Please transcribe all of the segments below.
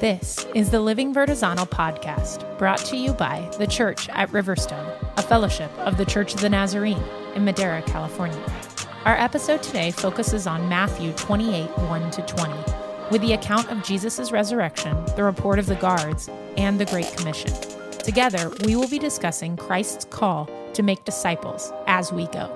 This is the Living Vertizontal podcast, brought to you by The Church at Riverstone, a fellowship of the Church of the Nazarene in Madera, California. Our episode today focuses on Matthew 28 1 to 20, with the account of Jesus' resurrection, the report of the guards, and the Great Commission. Together, we will be discussing Christ's call to make disciples as we go.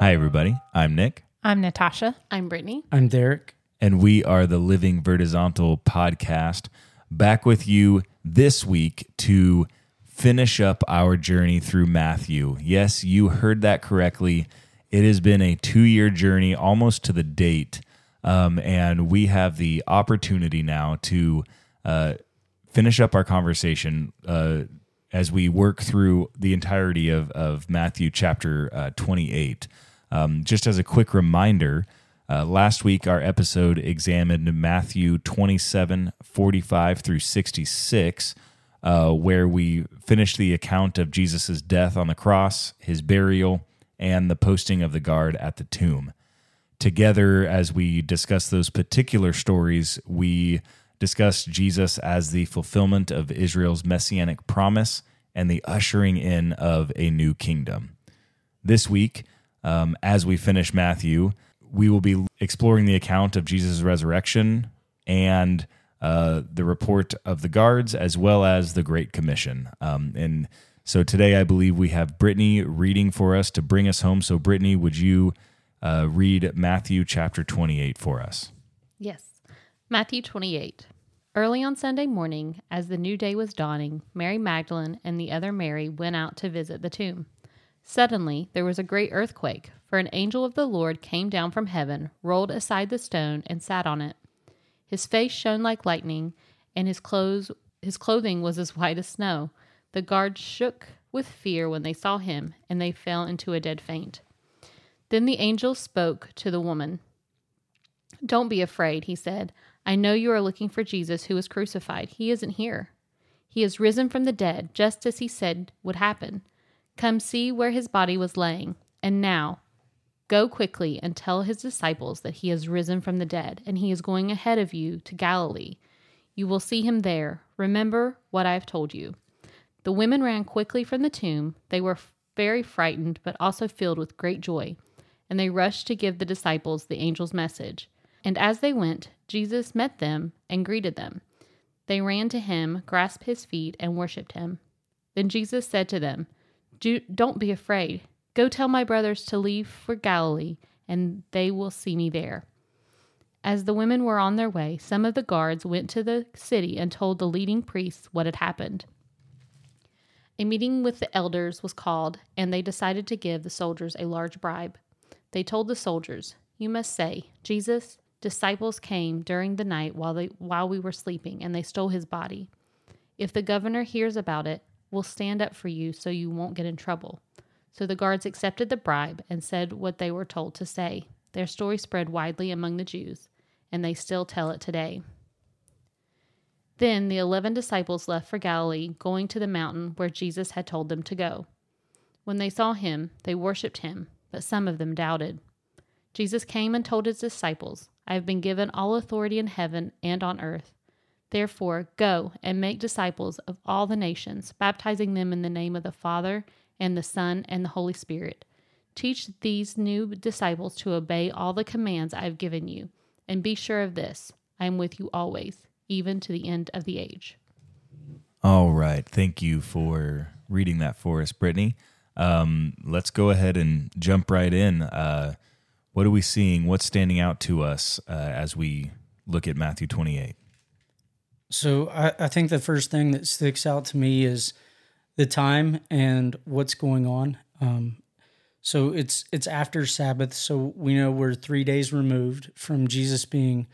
Hi, everybody. I'm Nick, I'm Natasha. I'm Brittany. I'm Derek. and we are the Living Vertizontal podcast back with you this week to finish up our journey through Matthew. Yes, you heard that correctly. It has been a two year journey, almost to the date. Um, and we have the opportunity now to uh, finish up our conversation uh, as we work through the entirety of, of Matthew chapter uh, 28. Um, just as a quick reminder, uh, last week our episode examined Matthew 27 45 through 66, uh, where we finished the account of Jesus' death on the cross, his burial, and the posting of the guard at the tomb together as we discuss those particular stories, we discuss Jesus as the fulfillment of Israel's messianic promise and the ushering in of a new kingdom. This week, um, as we finish Matthew, we will be exploring the account of Jesus' resurrection and uh, the report of the guards, as well as the Great Commission. Um, and so today, I believe we have Brittany reading for us to bring us home. So, Brittany, would you uh, read Matthew chapter 28 for us? Yes. Matthew 28. Early on Sunday morning, as the new day was dawning, Mary Magdalene and the other Mary went out to visit the tomb. Suddenly, there was a great earthquake, for an angel of the Lord came down from heaven, rolled aside the stone, and sat on it. His face shone like lightning, and his clothes his clothing was as white as snow. The guards shook with fear when they saw him, and they fell into a dead faint. Then the angel spoke to the woman. Don't be afraid, he said. I know you are looking for Jesus who was crucified. He isn't here. He has risen from the dead, just as he said would happen. Come see where his body was laying. And now, go quickly and tell his disciples that he has risen from the dead, and he is going ahead of you to Galilee. You will see him there. Remember what I have told you. The women ran quickly from the tomb. They were very frightened, but also filled with great joy. And they rushed to give the disciples the angel's message. And as they went, Jesus met them and greeted them. They ran to him, grasped his feet, and worshipped him. Then Jesus said to them, Do, Don't be afraid. Go tell my brothers to leave for Galilee, and they will see me there. As the women were on their way, some of the guards went to the city and told the leading priests what had happened. A meeting with the elders was called, and they decided to give the soldiers a large bribe. They told the soldiers, You must say, Jesus, disciples came during the night while, they, while we were sleeping, and they stole his body. If the governor hears about it, we'll stand up for you so you won't get in trouble. So the guards accepted the bribe and said what they were told to say. Their story spread widely among the Jews, and they still tell it today. Then the eleven disciples left for Galilee, going to the mountain where Jesus had told them to go. When they saw him, they worshipped him, but some of them doubted. Jesus came and told his disciples, I have been given all authority in heaven and on earth. Therefore, go and make disciples of all the nations, baptizing them in the name of the Father, and the Son, and the Holy Spirit. Teach these new disciples to obey all the commands I have given you, and be sure of this I am with you always, even to the end of the age. All right. Thank you for reading that for us, Brittany. Um, let's go ahead and jump right in. Uh, what are we seeing? What's standing out to us uh, as we look at Matthew 28? So I, I think the first thing that sticks out to me is the time and what's going on. Um, so it's it's after Sabbath, so we know we're three days removed from Jesus being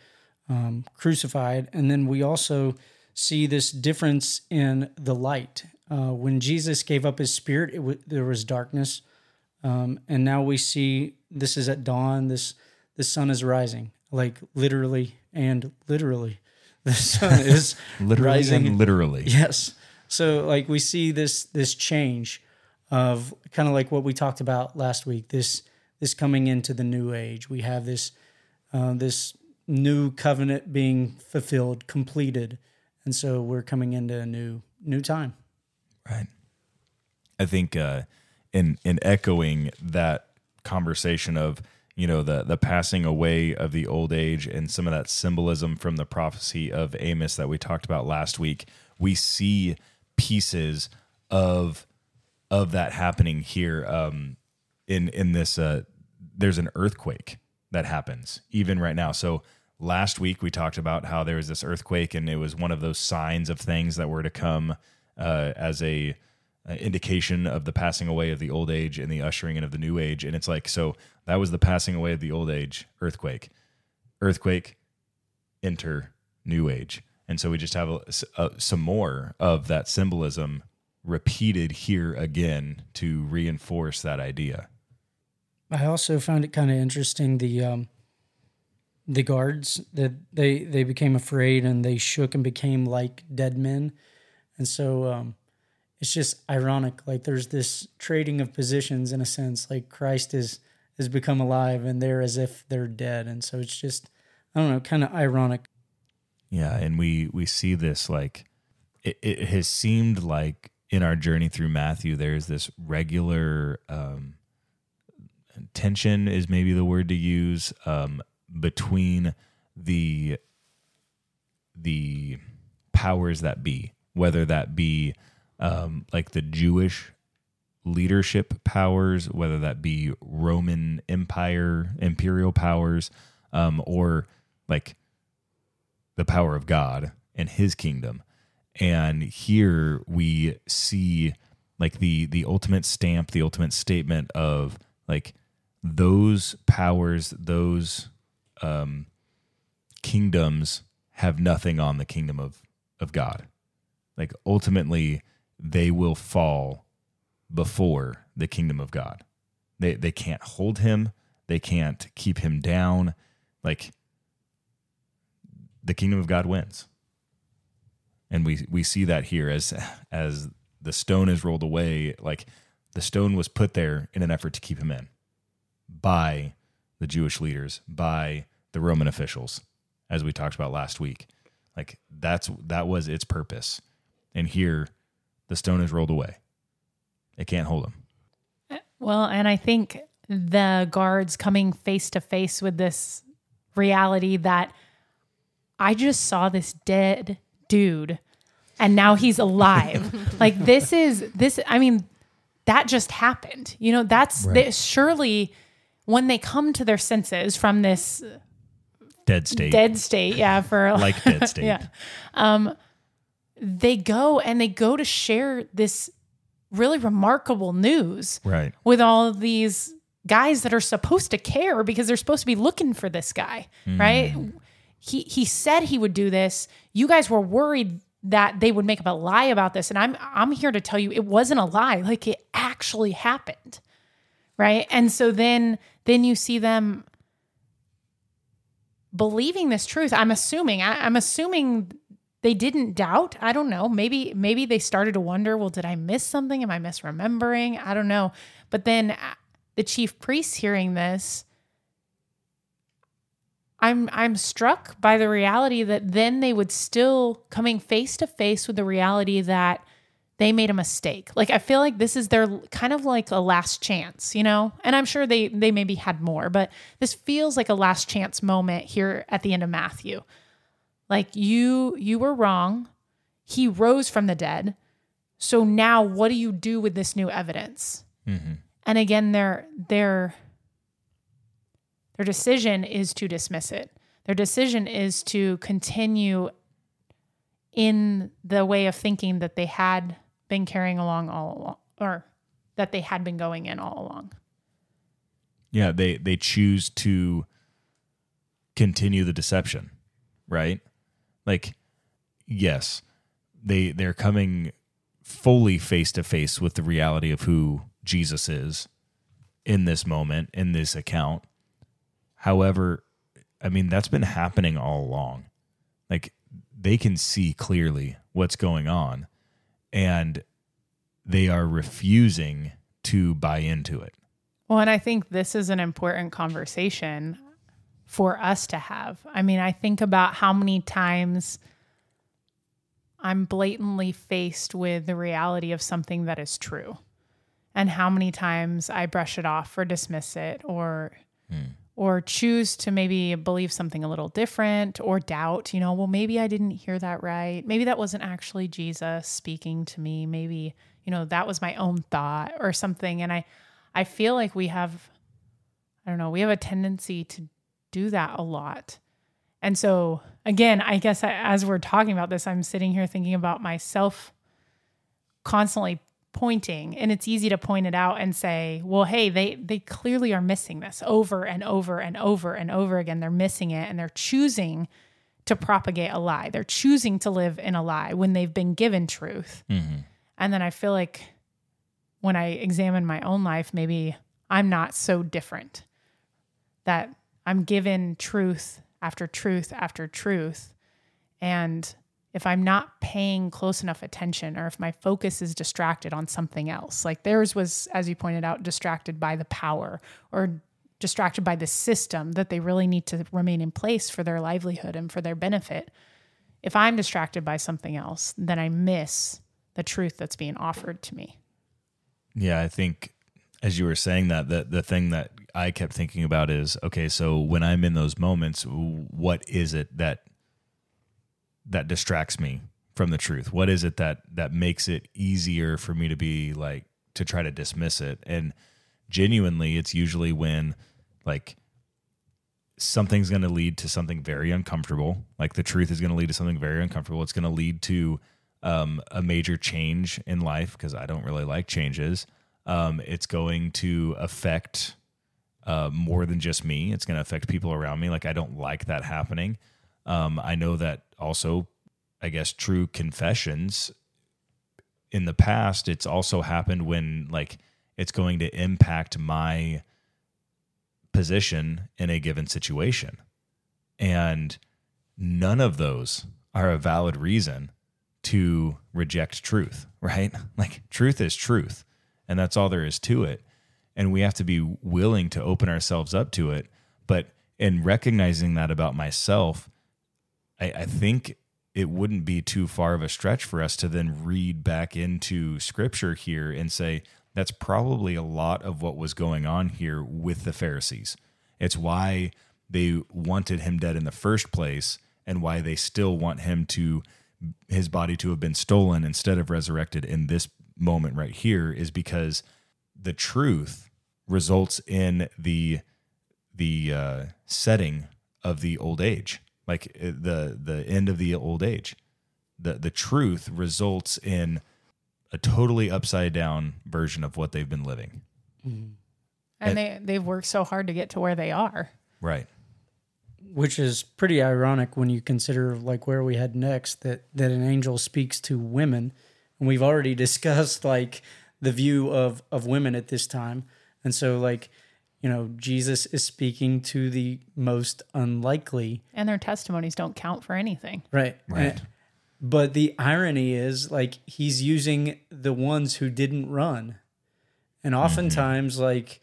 um, crucified, and then we also see this difference in the light. Uh, when Jesus gave up his spirit, it w- there was darkness, um, and now we see this is at dawn. This the sun is rising, like literally and literally, the sun is Literally rising. and literally. Yes. So like we see this this change of kind of like what we talked about last week. This this coming into the new age. We have this uh, this new covenant being fulfilled, completed, and so we're coming into a new new time. Right. I think uh, in in echoing that conversation of you know the the passing away of the old age and some of that symbolism from the prophecy of Amos that we talked about last week, we see pieces of of that happening here. Um, in in this, uh, there's an earthquake that happens even right now. So last week we talked about how there was this earthquake and it was one of those signs of things that were to come uh, as a, a indication of the passing away of the old age and the ushering in of the new age. And it's like so that was the passing away of the old age earthquake, earthquake, enter new age. And so we just have a, a, some more of that symbolism repeated here again to reinforce that idea. I also found it kind of interesting the um, the guards that they they became afraid and they shook and became like dead men, and so um, it's just ironic. Like there's this trading of positions in a sense. Like Christ is has become alive and they're as if they're dead, and so it's just I don't know, kind of ironic. Yeah, and we we see this like it, it has seemed like in our journey through Matthew, there's this regular um, tension is maybe the word to use um, between the the powers that be, whether that be um, like the Jewish leadership powers, whether that be Roman Empire imperial powers, um, or like the power of God and His kingdom. And here we see like the the ultimate stamp, the ultimate statement of like those powers, those um, kingdoms have nothing on the kingdom of of God. Like ultimately, they will fall before the kingdom of God. They they can't hold him. They can't keep him down. Like the kingdom of God wins, and we we see that here as as the stone is rolled away. Like the stone was put there in an effort to keep him in by the Jewish leaders, by the Roman officials, as we talked about last week. Like that's that was its purpose. And here the stone is rolled away. It can't hold him. Well, and I think the guards coming face to face with this reality that I just saw this dead dude and now he's alive. like this is this I mean that just happened. You know, that's Right. surely when they come to their senses from this Dead state. dead state, yeah, for Like dead state. yeah. Um, they go and they go to share this really remarkable news Right. with all of these guys that are supposed to care because they're supposed to be looking for this guy, mm. right? He he said he would do this. You guys were worried that they would make up a lie about this, and I'm I'm here to tell you it wasn't a lie. Like it actually happened, right? And so then then you see them believing this truth. I'm assuming. I, I'm assuming they didn't doubt. I don't know. Maybe maybe they started to wonder. Well, did I miss something? Am I misremembering? I don't know. But then uh, the chief priest hearing this, I'm I'm struck by the reality that then they would still coming face to face with the reality that they made a mistake. Like I feel like this is their kind of like a last chance, you know? And I'm sure they they maybe had more, but this feels like a last chance moment here at the end of Matthew. Like you you were wrong. He rose from the dead. So now what do you do with this new evidence? Mm-hmm. And again their their their decision is to dismiss it. Their decision is to continue in the way of thinking that they had been carrying along all along, or that they had been going in all along. Yeah, they they choose to continue the deception, right? Like yes, they they're coming fully face to face with the reality of who Jesus is in this moment in this account. However, I mean that's been happening all along. Like they can see clearly what's going on and they are refusing to buy into it. Well, and I think this is an important conversation for us to have. I mean, I think about how many times I'm blatantly faced with the reality of something that is true and how many times I brush it off or dismiss it or hmm. or choose to maybe believe something a little different or doubt, you know, well maybe I didn't hear that right. Maybe that wasn't actually Jesus speaking to me. Maybe, you know, that was my own thought or something and I I feel like we have I don't know, we have a tendency to do that a lot. And so, again, I guess I, as we're talking about this, I'm sitting here thinking about myself constantly pointing and it's easy to point it out and say well hey they they clearly are missing this over and over and over and over again. They're missing it and they're choosing to propagate a lie. They're choosing to live in a lie when they've been given truth. Mm-hmm. And then i feel like when i examine my own life maybe i'm not so different. That i'm given truth after truth after truth and if I'm not paying close enough attention or if my focus is distracted on something else, like theirs was, as you pointed out, distracted by the power or distracted by the system that they really need to remain in place for their livelihood and for their benefit. If I'm distracted by something else, then I miss the truth that's being offered to me. Yeah, I think as you were saying that, the the thing that I kept thinking about is okay, so when I'm in those moments, what is it that that distracts me from the truth? What is it that that makes it easier for me to be like to try to dismiss it? And genuinely, it's usually when like something's going to lead to something very uncomfortable. Like the truth is going to lead to something very uncomfortable. It's going to lead to um, a major change in life because I don't really like changes. Um, it's going to affect uh, more than just me. It's going to affect people around me. Like I don't like that happening. Um, I know that also, I guess, true confessions in the past, it's also happened when like it's going to impact my position in a given situation. And none of those are a valid reason to reject truth, right? Like truth is truth, and that's all there is to it. And we have to be willing to open ourselves up to it. But in recognizing that about myself, I, I think it wouldn't be too far of a stretch for us to then read back into scripture here and say that's probably a lot of what was going on here with the Pharisees. It's why they wanted him dead in the first place and why they still want him to his body to have been stolen instead of resurrected in this moment right here is because the truth results in the the uh, setting of the old age. Like uh, the the end of the old age. The the truth results in a totally upside down version of what they've been living. And they, they've worked so hard to get to where they are. right. Which is pretty ironic when you consider like where we head next that that an angel speaks to women. And we've already discussed like the view of of women at this time. And so like you know jesus is speaking to the most unlikely. And their testimonies don't count for anything. right. Right. And- but the irony is like he's using the ones who didn't run. And mm-hmm. oftentimes like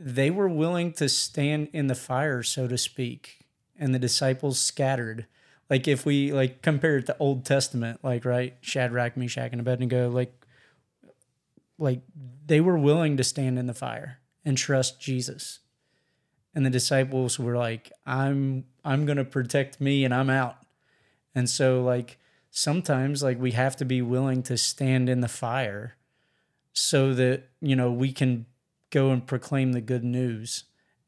they were willing to stand in the fire so to speak and the disciples scattered. Like if we like compare it to old testament like right shadrach meshach and abednego like like they were willing to stand in the fire and trust jesus. And the disciples were like i'm i'm to protect me and i'm out. And so like sometimes like we have to be willing to stand in the fire so that you know we can go and proclaim the good news.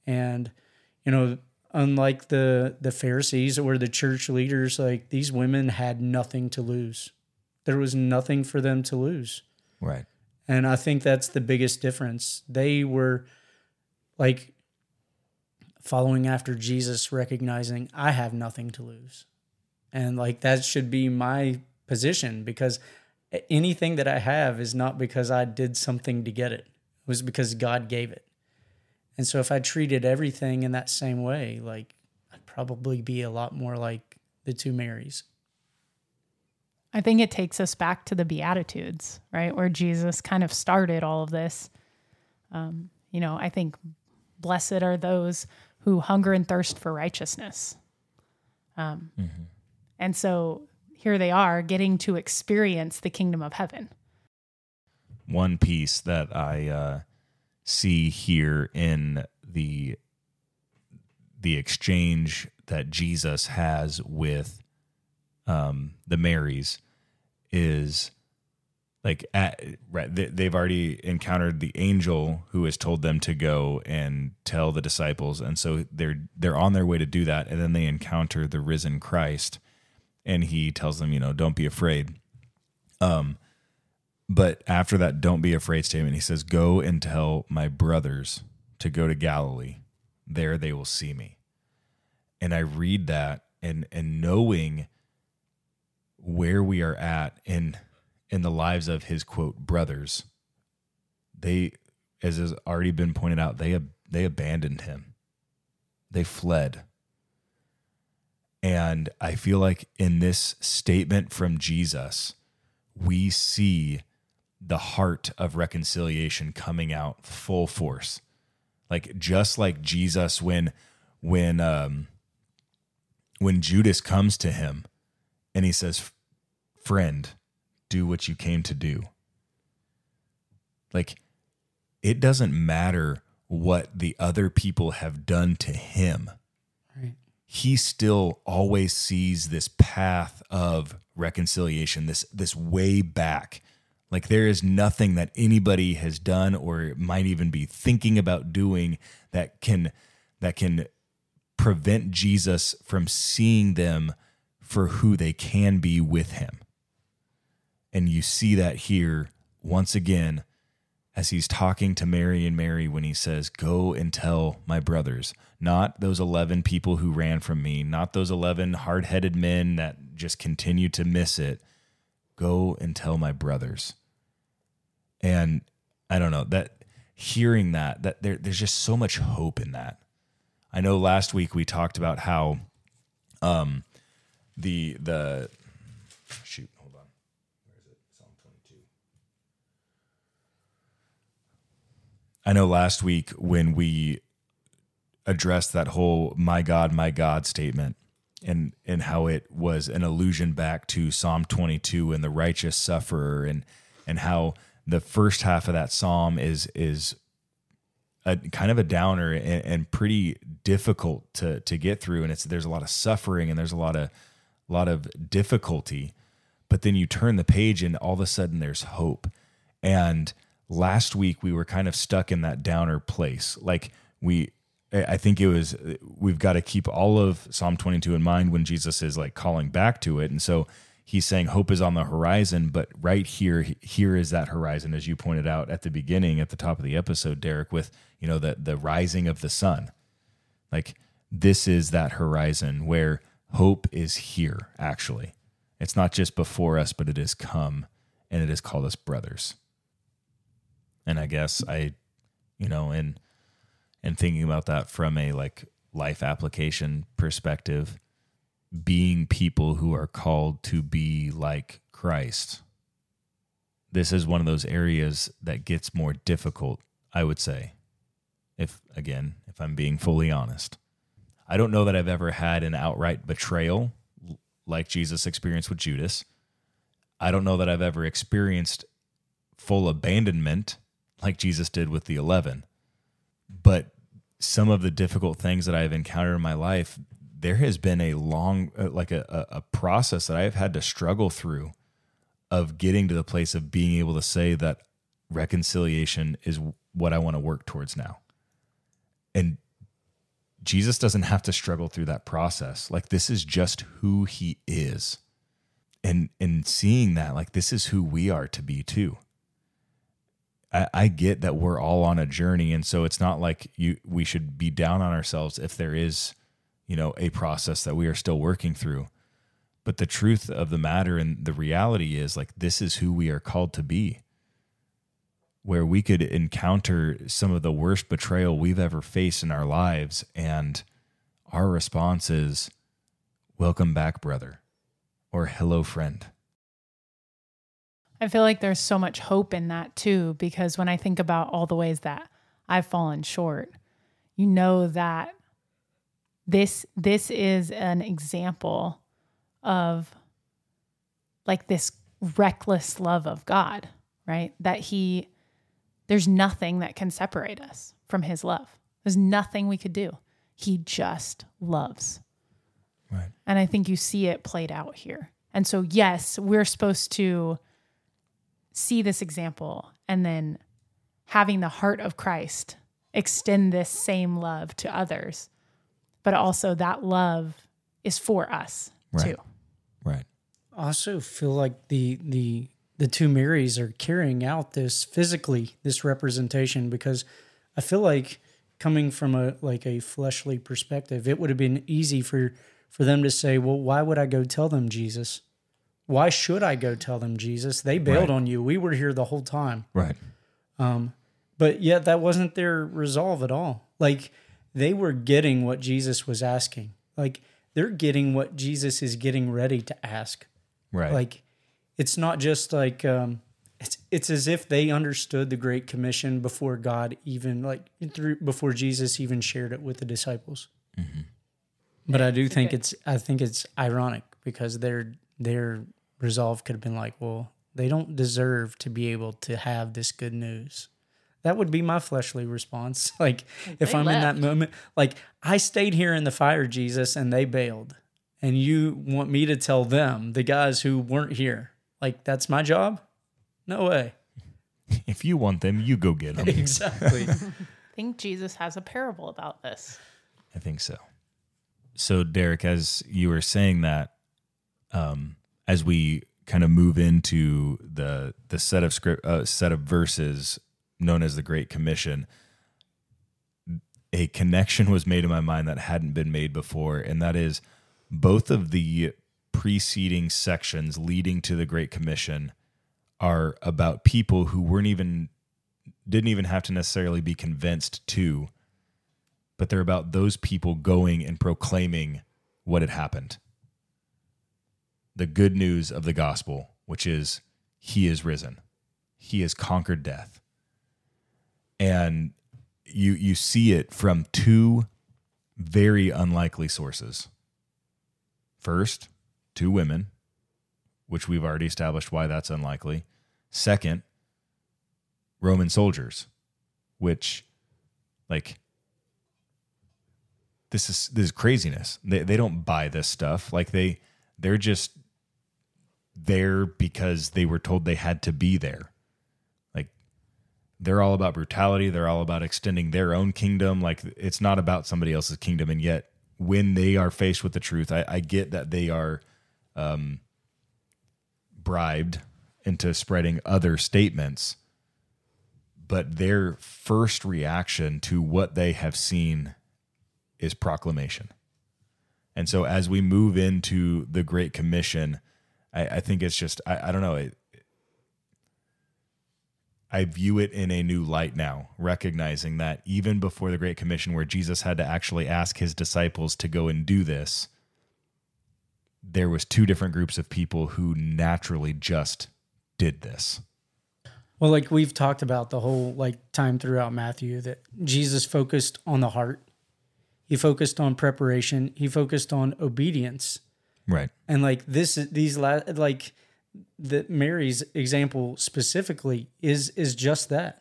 And you know unlike the the pharisees or the church leaders like these women had nothing to lose. There was nothing for them to lose. Right and i think that's the biggest difference. They were like following after jesus recognizing i have nothing to lose. And like that should be my position because anything that i have is not because i did something to get it. It was because god gave it. And so if i treated everything in that same way like i'd probably be a lot more like the two marys I think it takes us back to the Beatitudes, right? Where Jesus kind of started all of this. Um, you know, I think blessed are those who hunger and thirst for righteousness. Um, Mm-hmm. And so here they are getting to experience the kingdom of heaven. one piece that I uh, see here in the the exchange that Jesus has with um, the Marys is like at, they've already encountered the angel who has told them to go and tell the disciples, and so they're they're on their way to do that, and then they encounter the risen Christ, and he tells them, you know, don't be afraid. Um, but after that, don't be afraid statement, he says, Go and tell my brothers to go to Galilee. There they will see me. And I read that and and knowing where we are at in in the lives of his quote brothers, they as has already been pointed out, they they abandoned him. They fled. And I feel like in this statement from Jesus, we see the heart of reconciliation coming out full force like just like jesus when when um when judas comes to him and he says friend do what you came to do. Like it doesn't matter what the other people have done to him. Right. he still always sees this path of reconciliation this this way back. Like there is nothing that anybody has done or might even be thinking about doing that can that can prevent Jesus from seeing them for who they can be with him. And you see that here once again as he's talking to Mary and Mary when he says, Go and tell my brothers, not those 11 people who ran from me, not those 11 hard headed men that just continue to miss it. Go and tell my brothers. And I don't know that hearing that, that there, there's just so much hope in that. I know last week we talked about how um, the, the, shoot, hold on. Where is it? Psalm 22. I know last week when we addressed that whole my God, my God statement and and how it was an allusion back to Psalm 22 and the righteous sufferer and and how the first half of that psalm is is a kind of a downer and, and pretty difficult to to get through and it's there's a lot of suffering and there's a lot of a lot of difficulty but then you turn the page and all of a sudden there's hope. And last week we were kind of stuck in that downer place. Like we i think it was we've got to keep all of psalm 22 in mind when jesus is like calling back to it. And so he's saying hope is on the horizon but right here here is that horizon as you pointed out at the beginning at the top of the episode derek with you know the the rising of the sun. Like this is that horizon where hope is here actually it's not just before us but it has come and it has called us brothers and i guess i you know and and thinking about that from a like life application perspective being people who are called to be like Christ. This is one of those areas that gets more difficult, I would say. If again, if I'm being fully honest. I don't know that I've ever had an outright betrayal like Jesus experienced with Judas. I don't know that I've ever experienced full abandonment like Jesus did with the 11. But some of the difficult things that I've encountered in my life, there has been a long uh, like a, a, a process that I've had to struggle through of getting to the place of being able to say that reconciliation is what I want to work towards now. And Jesus doesn't have to struggle through that process. Like this is just who he is. And and seeing that like this is who we are to be too. I, I get that we're all on a journey and so it's not like you we should be down on ourselves if there is you know a process that we are still working through but the truth of the matter and the reality is like this is who we are called to be where we could encounter some of the worst betrayal we've ever faced in our lives and our response is welcome back brother or hello friend I feel like there's so much hope in that too, because when I think about all the ways that I've fallen short, you know that this this is an example of like this reckless love of God, right? That he there's nothing that can separate us from his love. There's nothing we could do. He just loves. Right. And I think you see it played out here. And so, yes, we're supposed to see this example and then having the heart of Christ extend this same love to others. But also, that love is for us Right. too. Right. I also feel like the the the two Marys are carrying out this physically this representation because I feel like coming from a like a fleshly perspective, it would have been easy for for them to say, "Well, why would I go tell them Jesus? Why should I go tell them Jesus? They bailed Right. on you. We were here the whole time." Right. Um, But yet that wasn't their resolve at all. Like they were getting what Jesus was asking. Like they're getting what Jesus is getting ready to ask. Right. Like it's not just like um it's it's as if they understood the great commission before God even like through before Jesus even shared it with the disciples. But I do think it's I think it's ironic because their their resolve could have been like, well, they don't deserve to be able to have this good news. That would be my fleshly response. Like if I'm in that moment, like I stayed here in the fire, Jesus, and they bailed. And you want me to tell them, the guys who weren't here, like that's my job? No way. if you want them, you go get them. Exactly. I think Jesus has a parable about this. I think so. So, Derek, as you were saying that, um, as we kind of move into the the set of script uh, set of verses known as the Great Commission, a connection was made in my mind that hadn't been made before, and that is both of the preceding sections leading to the Great Commission are about people who weren't even didn't even have to necessarily be convinced to but they're about those people going and proclaiming what had happened. The good news of the gospel, which is he is risen. He has conquered death. And you you see it from two very unlikely sources. First, two women, which we've already established why that's unlikely. Second, Roman soldiers, which like this is this is craziness. They they don't buy this stuff. Like they they're just there because they were told they had to be there. Like they're all about brutality. They're all about extending their own kingdom. Like it's not about somebody else's kingdom. And yet, when they are faced with the truth, I, I get that they are um, bribed into spreading other statements. But their first reaction to what they have seen is proclamation. And so as we move into the Great Commission, I, I think it's just I, I don't know. It, I view it in a new light now, recognizing that even before the Great Commission, where Jesus had to actually ask his disciples to go and do this, there was two different groups of people who naturally just did this. Well, like we've talked about the whole like time throughout Matthew that Jesus focused on the heart. He focused on preparation. He focused on obedience. Right. And like this these la- like the Mary's example specifically is is just that.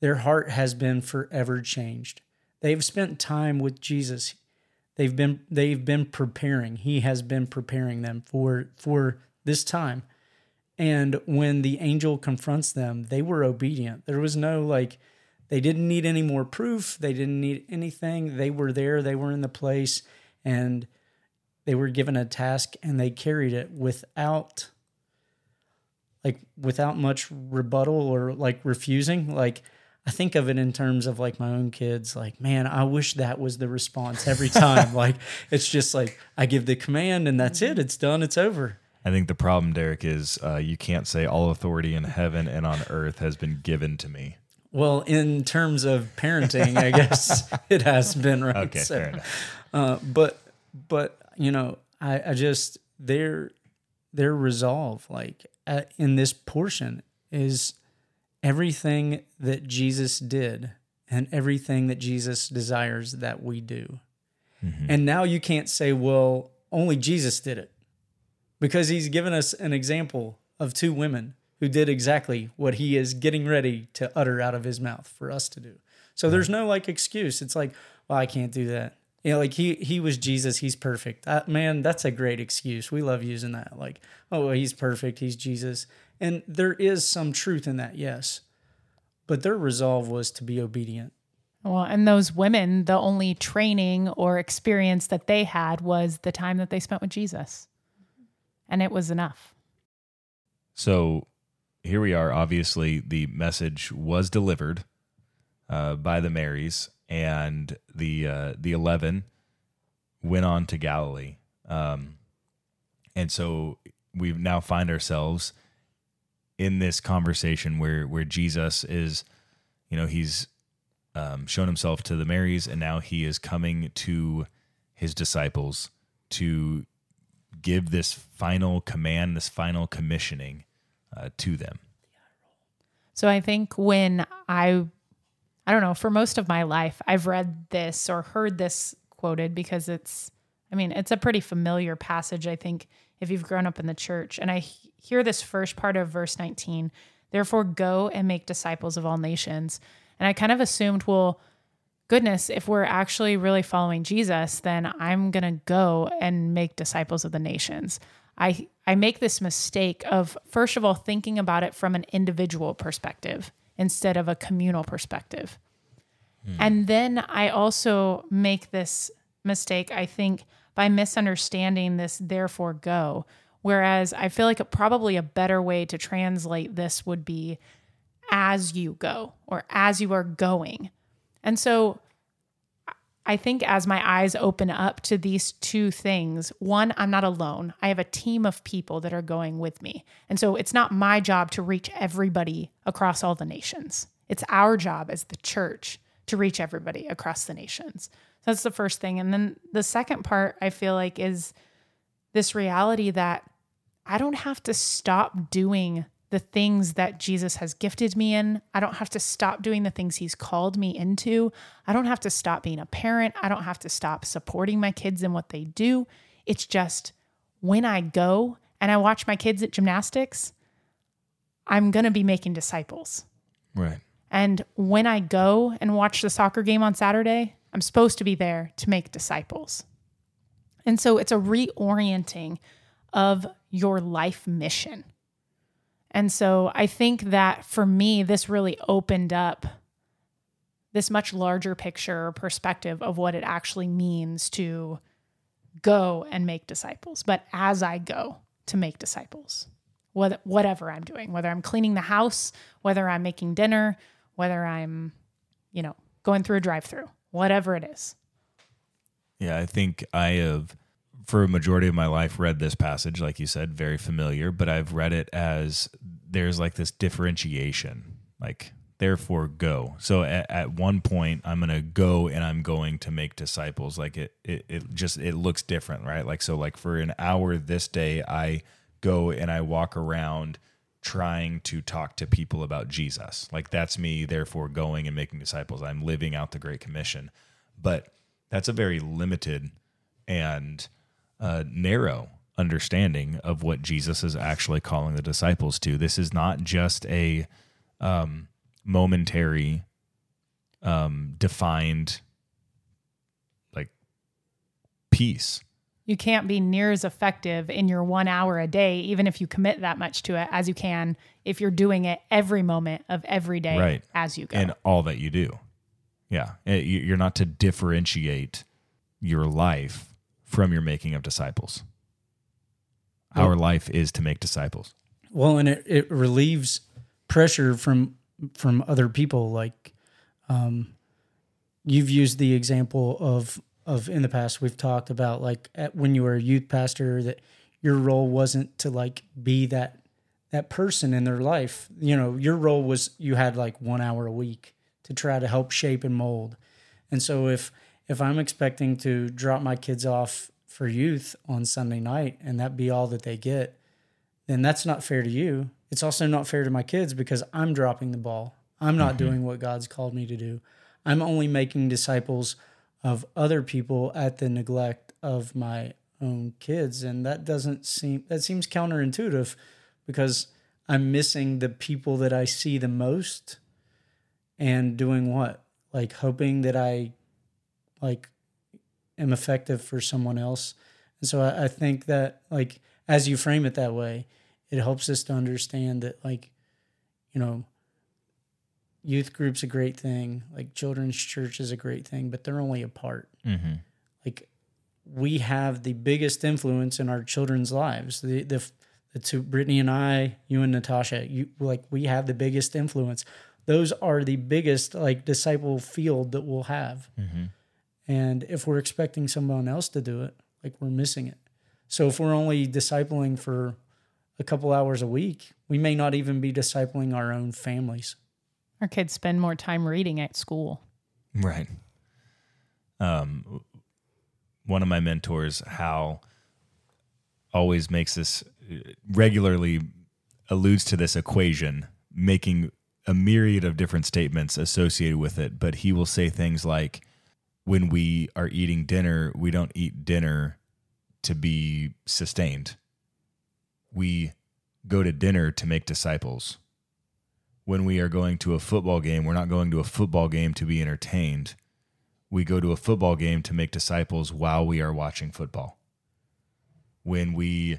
Their heart has been forever changed. They've spent time with Jesus. They've been they've been preparing. He has been preparing them for for this time. And when the angel confronts them, they were obedient. There was no like, they didn't need any more proof. They didn't need anything. They were there, they were in the place, and they were given a task and they carried it without, like, without much rebuttal or like refusing. Like, I think of it in terms of like my own kids, like, man, I wish that was the response every time. like, it's just like, I give the command and that's it. It's done. It's over. I think the problem, Derek, is uh, you can't say all authority in heaven and on earth has been given to me. Well, in terms of parenting, I guess it has been right. Okay, So, fair enough. uh, but but you know, I, I just their their resolve, like uh, in this portion, is everything that Jesus did and everything that Jesus desires that we do. Mm-hmm. And now you can't say, well, only Jesus did it because he's given us an example of two women who did exactly what he is getting ready to utter out of his mouth for us to do. So there's no like excuse. It's like, well, I can't do that. You know, like he he was Jesus, he's perfect. That, man, that's a great excuse. We love using that. Like, oh, well, he's perfect, he's Jesus. And there is some truth in that, yes. But their resolve was to be obedient. Well, and those women, the only training or experience that they had was the time that they spent with Jesus. And it was enough. So here we are. Obviously, the message was delivered uh, by the Marys, and the uh, the eleven went on to Galilee. Um, and so we now find ourselves in this conversation where where Jesus is, you know, he's um, shown himself to the Marys, and now he is coming to his disciples to give this final command, this final commissioning uh, to them. So I think when I, I don't know, for most of my life, I've read this or heard this quoted because it's, I mean, it's a pretty familiar passage, I think, if you've grown up in the church. And I he- hear this first part of verse 19 therefore go and make disciples of all nations. And I kind of assumed, well, goodness, if we're actually really following Jesus, then I'm going to go and make disciples of the nations. I I make this mistake of first of all thinking about it from an individual perspective instead of a communal perspective. Hmm. And then I also make this mistake I think by misunderstanding this therefore go whereas I feel like a, probably a better way to translate this would be as you go or as you are going. And so I think as my eyes open up to these two things, one, I'm not alone. I have a team of people that are going with me. And so it's not my job to reach everybody across all the nations. It's our job as the church to reach everybody across the nations. That's the first thing. And then the second part I feel like is this reality that I don't have to stop doing the things that Jesus has gifted me in. I don't have to stop doing the things he's called me into. I don't have to stop being a parent. I don't have to stop supporting my kids in what they do. It's just when I go and I watch my kids at gymnastics, I'm going to be making disciples. Right. And when I go and watch the soccer game on Saturday, I'm supposed to be there to make disciples. And so it's a reorienting of your life mission. And so I think that for me, this really opened up this much larger picture or perspective of what it actually means to go and make disciples. But as I go to make disciples, whatever I'm doing, whether I'm cleaning the house, whether I'm making dinner, whether I'm, you know, going through a drive through, whatever it is. Yeah, I think I have, for a majority of my life, read this passage, like you said, very familiar, but I've read it as there's like this differentiation, like, therefore go. So at, at one point, I'm going to go and I'm going to make disciples. Like it, it, it just, it looks different, right? Like, so like for an hour this day, I go and I walk around trying to talk to people about Jesus. Like that's me, therefore going and making disciples. I'm living out the Great Commission. But that's a very limited and uh, narrow understanding of what Jesus is actually calling the disciples to. This is not just a um, momentary, um, defined like piece. You can't be near as effective in your one hour a day, even if you commit that much to it, as you can if you're doing it every moment of every day Right. as you go. and all that you do. Yeah, Eh, you- you're not to differentiate your life from your making of disciples. Our life is to make disciples. Well, and it, it relieves pressure from from other people. Like um, you've used the example of of in the past we've talked about like at, when you were a youth pastor that your role wasn't to like be that that person in their life. You know, your role was you had like one hour a week to try to help shape and mold. And so if if I'm expecting to drop my kids off for youth on Sunday night and that be all that they get, then that's not fair to you. It's also not fair to my kids because I'm dropping the ball. I'm not mm-hmm. doing what God's called me to do. I'm only making disciples of other people at the neglect of my own kids. And that doesn't seem that seems counterintuitive because i'm missing the people that i see the most and doing what? Like hoping that i like am effective for someone else. And so I, I think that like as you frame it that way it helps us to understand that like you know youth group's a great thing like children's church is a great thing but they're only a part. Mm-hmm. like we have the biggest influence in our children's lives. The the, the two brittany and i you and natasha you like we have the biggest influence. Those are the biggest like disciple field that we'll have. Mm-hmm. and if we're expecting someone else to do it like we're missing it. So if we're only discipling for a couple hours a week we may not even be discipling our own families Our kids spend more time reading at school. Right. Um, one of my mentors, Hal, always makes this regularly alludes to this equation, making a myriad of different statements associated with it. But he will say things like, when we are eating dinner, we don't eat dinner to be sustained. We go to dinner to make disciples. When we are going to a football game, we're not going to a football game to be entertained we go to a football game to make disciples while we are watching football. When we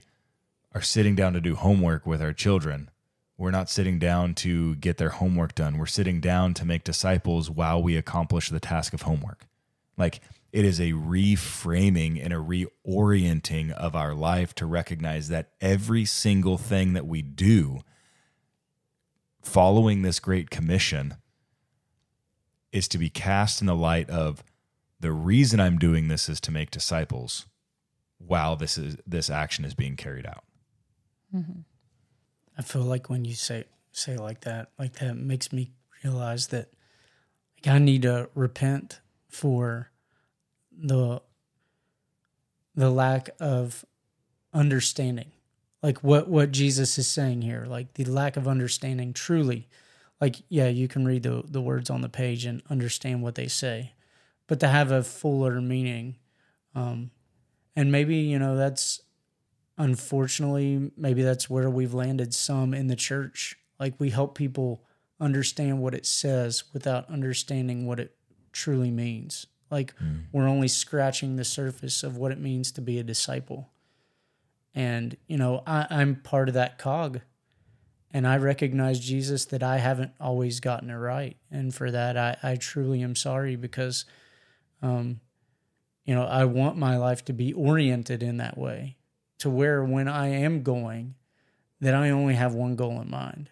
are sitting down to do homework with our children, we're not sitting down to get their homework done. We're sitting down to make disciples while we accomplish the task of homework. Like it is a reframing and a reorienting of our life to recognize that every single thing that we do following this great commission is to be cast in the light of the reason I'm doing this is to make disciples while this is this action is being carried out. Mm-hmm. I feel like when you say say like that, like that makes me realize that like I need to repent for the the lack of understanding. Like what what Jesus is saying here, like the lack of understanding truly. Like yeah, you can read the the words on the page and understand what they say, but to have a fuller meaning um and maybe, you know, that's unfortunately, maybe that's where we've landed some in the church. Like we help people understand what it says without understanding what it truly means. Like we're only scratching the surface of what it means to be a disciple. And, you know, I, I'm part of that cog. And I recognize, Jesus, that I haven't always gotten it right. And for that, I, I truly am sorry because, um, you know, I want my life to be oriented in that way to where when I am going, that I only have one goal in mind.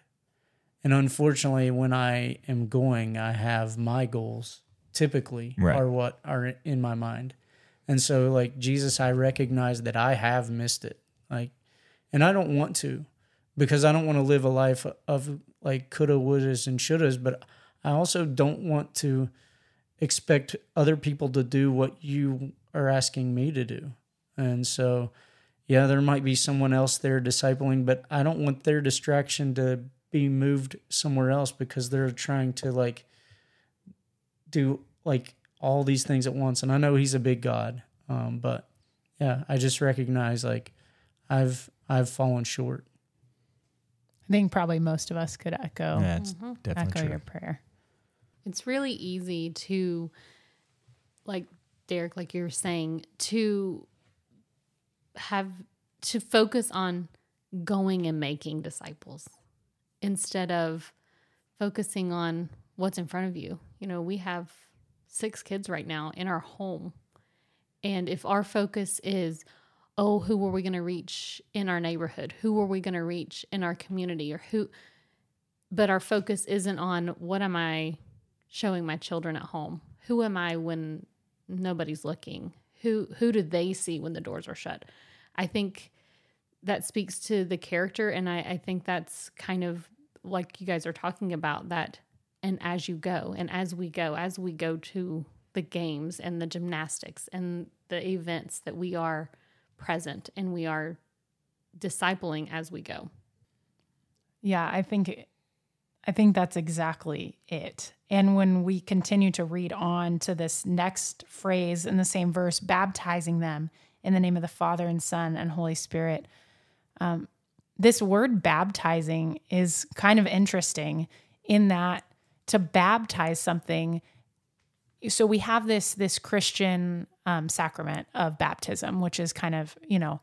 And unfortunately, when I am going, I have my goals typically Right. are what are in my mind. And so, like, Jesus, I recognize that I have missed it. Like, and I don't want to because I don't want to live a life of like coulda, wouldas, and shouldas, but I also don't want to expect other people to do what you are asking me to do. And so, yeah, there might be someone else there discipling, but I don't want their distraction to be moved somewhere else because they're trying to like do like all these things at once. And I know he's a big God, um, but yeah, I just recognize like I've I've fallen short. I think probably most of us could echo That's mm-hmm. definitely echo true. your prayer. It's really easy to, like Derek, like you were saying, to have to focus on going and making disciples instead of focusing on what's in front of you. You know, we have six kids right now in our home. And if our focus is, oh, who are we going to reach in our neighborhood? Who are we going to reach in our community? Or who, but our focus isn't on what am I showing my children at home? Who am I when nobody's looking? Who who do they see when the doors are shut? I think that speaks to the character and I, I think that's kind of like you guys are talking about that and as you go and as we go, as we go to the games and the gymnastics and the events that we are present and we are discipling as we go. Yeah, I think I think that's exactly it. And when we continue to read on to this next phrase in the same verse, baptizing them in the name of the Father and Son and Holy Spirit, um, this word baptizing is kind of interesting in that to baptize something. So we have this this Christian um, sacrament of baptism, which is kind of you know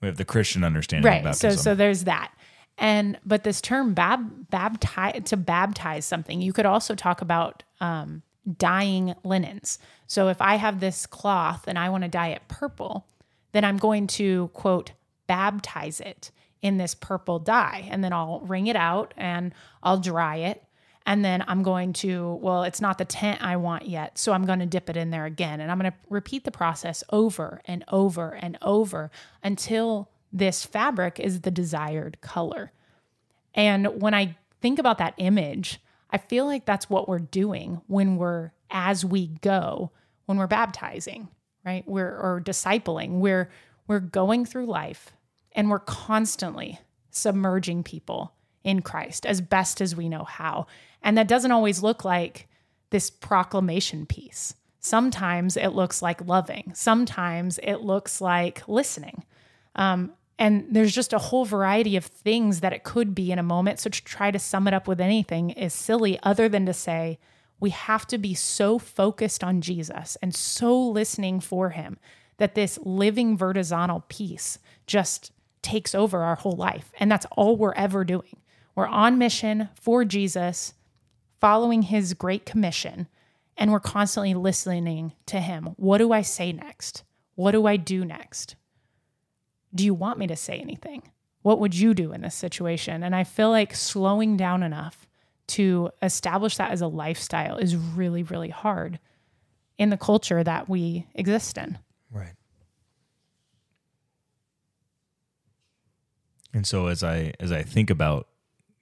We have the Christian understanding of right. So so there's that. And but this term bab baptize to baptize something, you could also talk about um, dyeing linens. So if I have this cloth and I want to dye it purple, then I'm going to quote baptize it in this purple dye, and then I'll wring it out and I'll dry it. And then I'm going to, well, it's not the tent I want yet. So I'm going to dip it in there again. And I'm going to repeat the process over and over and over until this fabric is the desired color. And when I think about that image, I feel like that's what we're doing when we're as we go, when we're baptizing, right? We're or discipling. We're we're going through life and we're constantly submerging people in Christ as best as we know how. And that doesn't always look like this proclamation piece. Sometimes it looks like loving. Sometimes it looks like listening. Um, and there's just a whole variety of things that it could be in a moment. So to try to sum it up with anything is silly, other than to say we have to be so focused on Jesus and so listening for him that this living vertizontal piece just takes over our whole life. And that's all we're ever doing. We're on mission for Jesus, following his great commission, and we're constantly listening to him. What do I say next? What do I do next? Do you want me to say anything? What would you do in this situation? And I feel like slowing down enough to establish that as a lifestyle is really, really hard in the culture that we exist in. Right. And so as I as I think about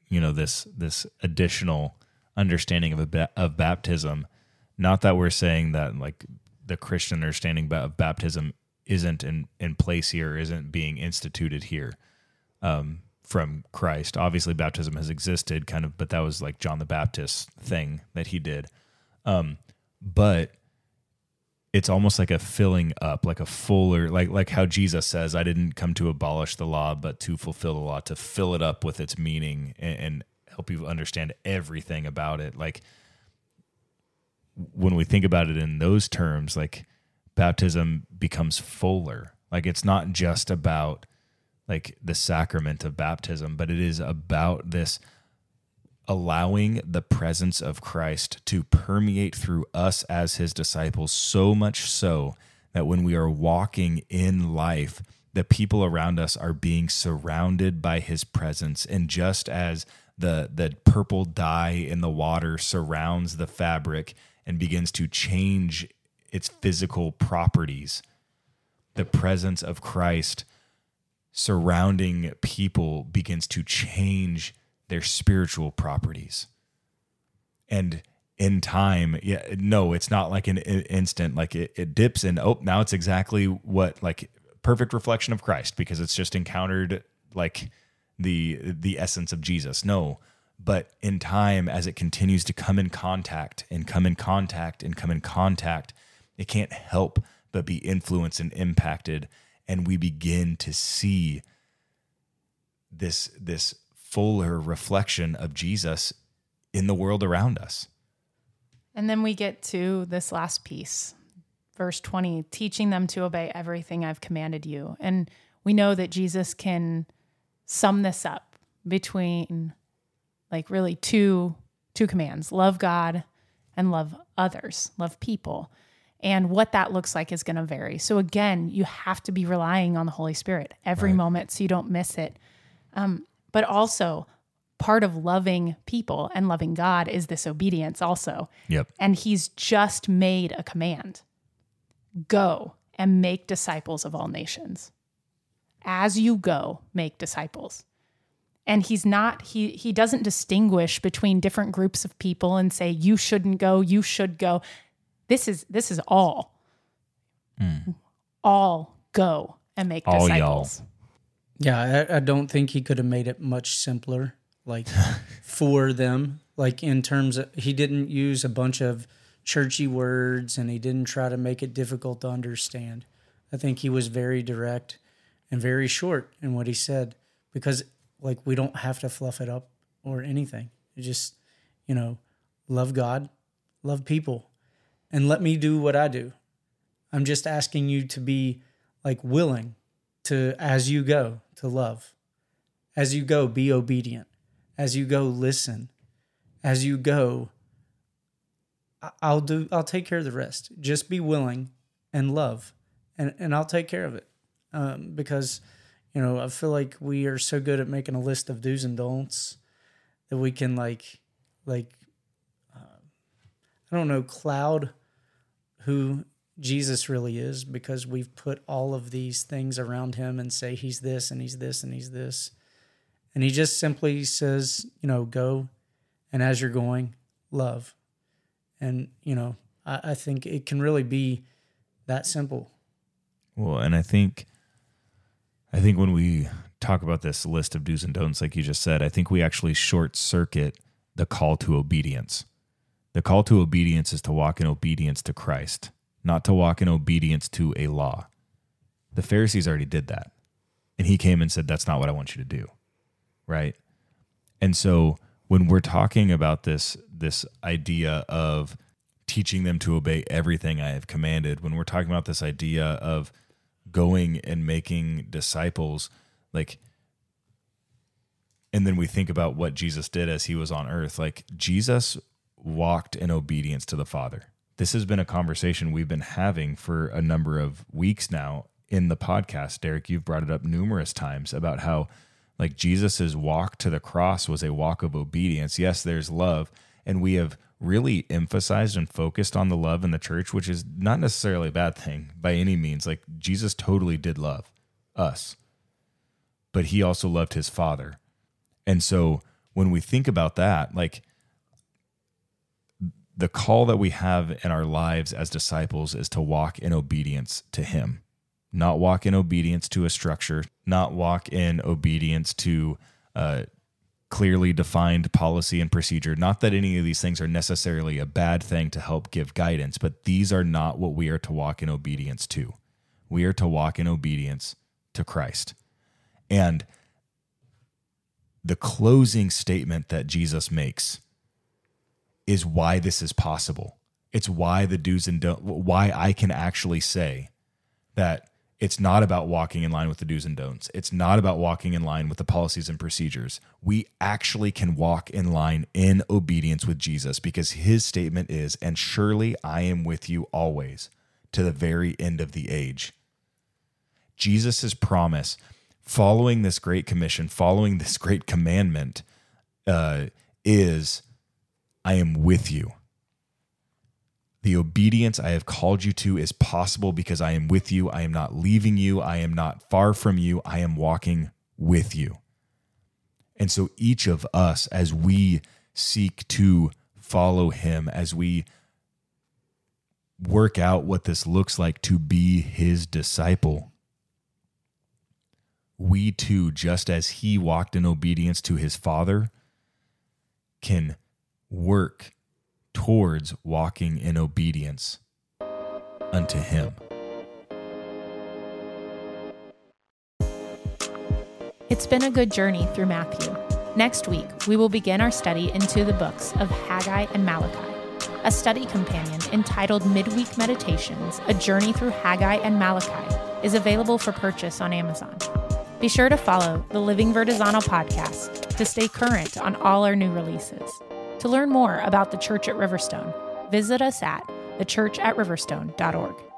you know this this additional understanding of a, of baptism, not that we're saying that like the Christian understanding of baptism isn't in in place here, isn't being instituted here um, from Christ. Obviously, baptism has existed, kind of, but that was like John the Baptist thing that he did. Um, but it's almost like a filling up, like a fuller, like like how Jesus says, "I didn't come to abolish the law, but to fulfill the law, to fill it up with its meaning and, and help you understand everything about it." Like when we think about it in those terms, like baptism becomes fuller. Like it's not just about like the sacrament of baptism, but it is about this allowing the presence of Christ to permeate through us as his disciples so much so that when we are walking in life, the people around us are being surrounded by his presence. And just as the, the purple dye in the water surrounds the fabric and begins to change its physical properties, the presence of Christ surrounding people begins to change their spiritual properties. And in time, yeah, no, it's not like an instant, like it, it dips and oh, now it's exactly what like perfect reflection of Christ because it's just encountered like the the essence of Jesus. No, but in time, as it continues to come in contact and come in contact and come in contact, it can't help but be influenced and impacted, and we begin to see this this fuller reflection of Jesus in the world around us. And then we get to this last piece, verse 20, teaching them to obey everything I've commanded you. And we know that Jesus can sum this up between like really two two commands, love God and love others, love people. And what that looks like is going to vary. So again, you have to be relying on the Holy Spirit every moment so you don't miss it. Um, but also part of loving people and loving God is this obedience also. Yep. And he's just made a command go and make disciples of all nations. As you go, make disciples. And he's not, he, he doesn't distinguish between different groups of people and say, you shouldn't go, you should go. This is, this is all. Mm. All go and make All y'all. Yeah, I, I don't think he could have made it much simpler. like for them. Like in terms of, he didn't use a bunch of churchy words and he didn't try to make it difficult to understand. I think he was very direct and very short in what he said because like we don't have to fluff it up or anything. Just, you know, love God, love people, and let me do what I do. I'm just asking you to be like willing to, as you go, to love. As you go, be obedient. As you go, listen. As you go, I'll do, I'll take care of the rest. Just be willing and love, and, and I'll take care of it. Um, because, you know, I feel like we are so good at making a list of do's and don'ts that we can like, like, uh, I don't know, cloud who Jesus really is because we've put all of these things around him and say he's this and he's this and he's this. And he just simply says, you know, go and as you're going, love. And, you know, I, I think it can really be that simple. Well, and I think I think when we talk about this list of do's and don'ts, like you just said, I think we actually short circuit the call to obedience. The call to obedience is to walk in obedience to Christ not to walk in obedience to a law. The Pharisees already did that. And he came and said, That's not what I want you to do. Right. And so when we're talking about this, this idea of teaching them to obey everything I have commanded, when we're talking about this idea of going and making disciples, like, and then we think about what Jesus did as he was on earth, like, Jesus walked in obedience to the Father this has been a conversation we've been having for a number of weeks now in the podcast. Derek, you've brought it up numerous times about how like Jesus's walk to the cross was a walk of obedience. Yes, there's love, and we have really emphasized and focused on the love in the church, which is not necessarily a bad thing by any means. Like Jesus totally did love us, but he also loved his father. And so when we think about that, like the call that we have in our lives as disciples is to walk in obedience to Him, not walk in obedience to a structure, not walk in obedience to uh, clearly defined policy and procedure. Not that any of these things are necessarily a bad thing to help give guidance, but these are not what we are to walk in obedience to. We are to walk in obedience to Christ. And the closing statement that Jesus makes is why this is possible. It's why the do's and don'ts, why I can actually say that it's not about walking in line with the do's and don'ts. It's not about walking in line with the policies and procedures. We actually can walk in line in obedience with Jesus because his statement is, and surely I am with you always to the very end of the age. Jesus' promise, following this great commission, following this great commandment, uh, is I am with you. The obedience I have called you to is possible because I am with you. I am not leaving you. I am not far from you. I am walking with you. And so each of us, as we seek to follow him, as we work out what this looks like to be his disciple, we too, just as he walked in obedience to his father, can work towards walking in obedience unto Him. It's been a good journey through Matthew. Next week, we will begin our study into the books of Haggai and Malachi. A study companion entitled Midweek Meditations A Journey Through Haggai and Malachi is available for purchase on Amazon. Be sure to follow the Living Vertizontal podcast to stay current on all our new releases. To learn more about the church at Riverstone, visit us at thechurchatriverstone.org.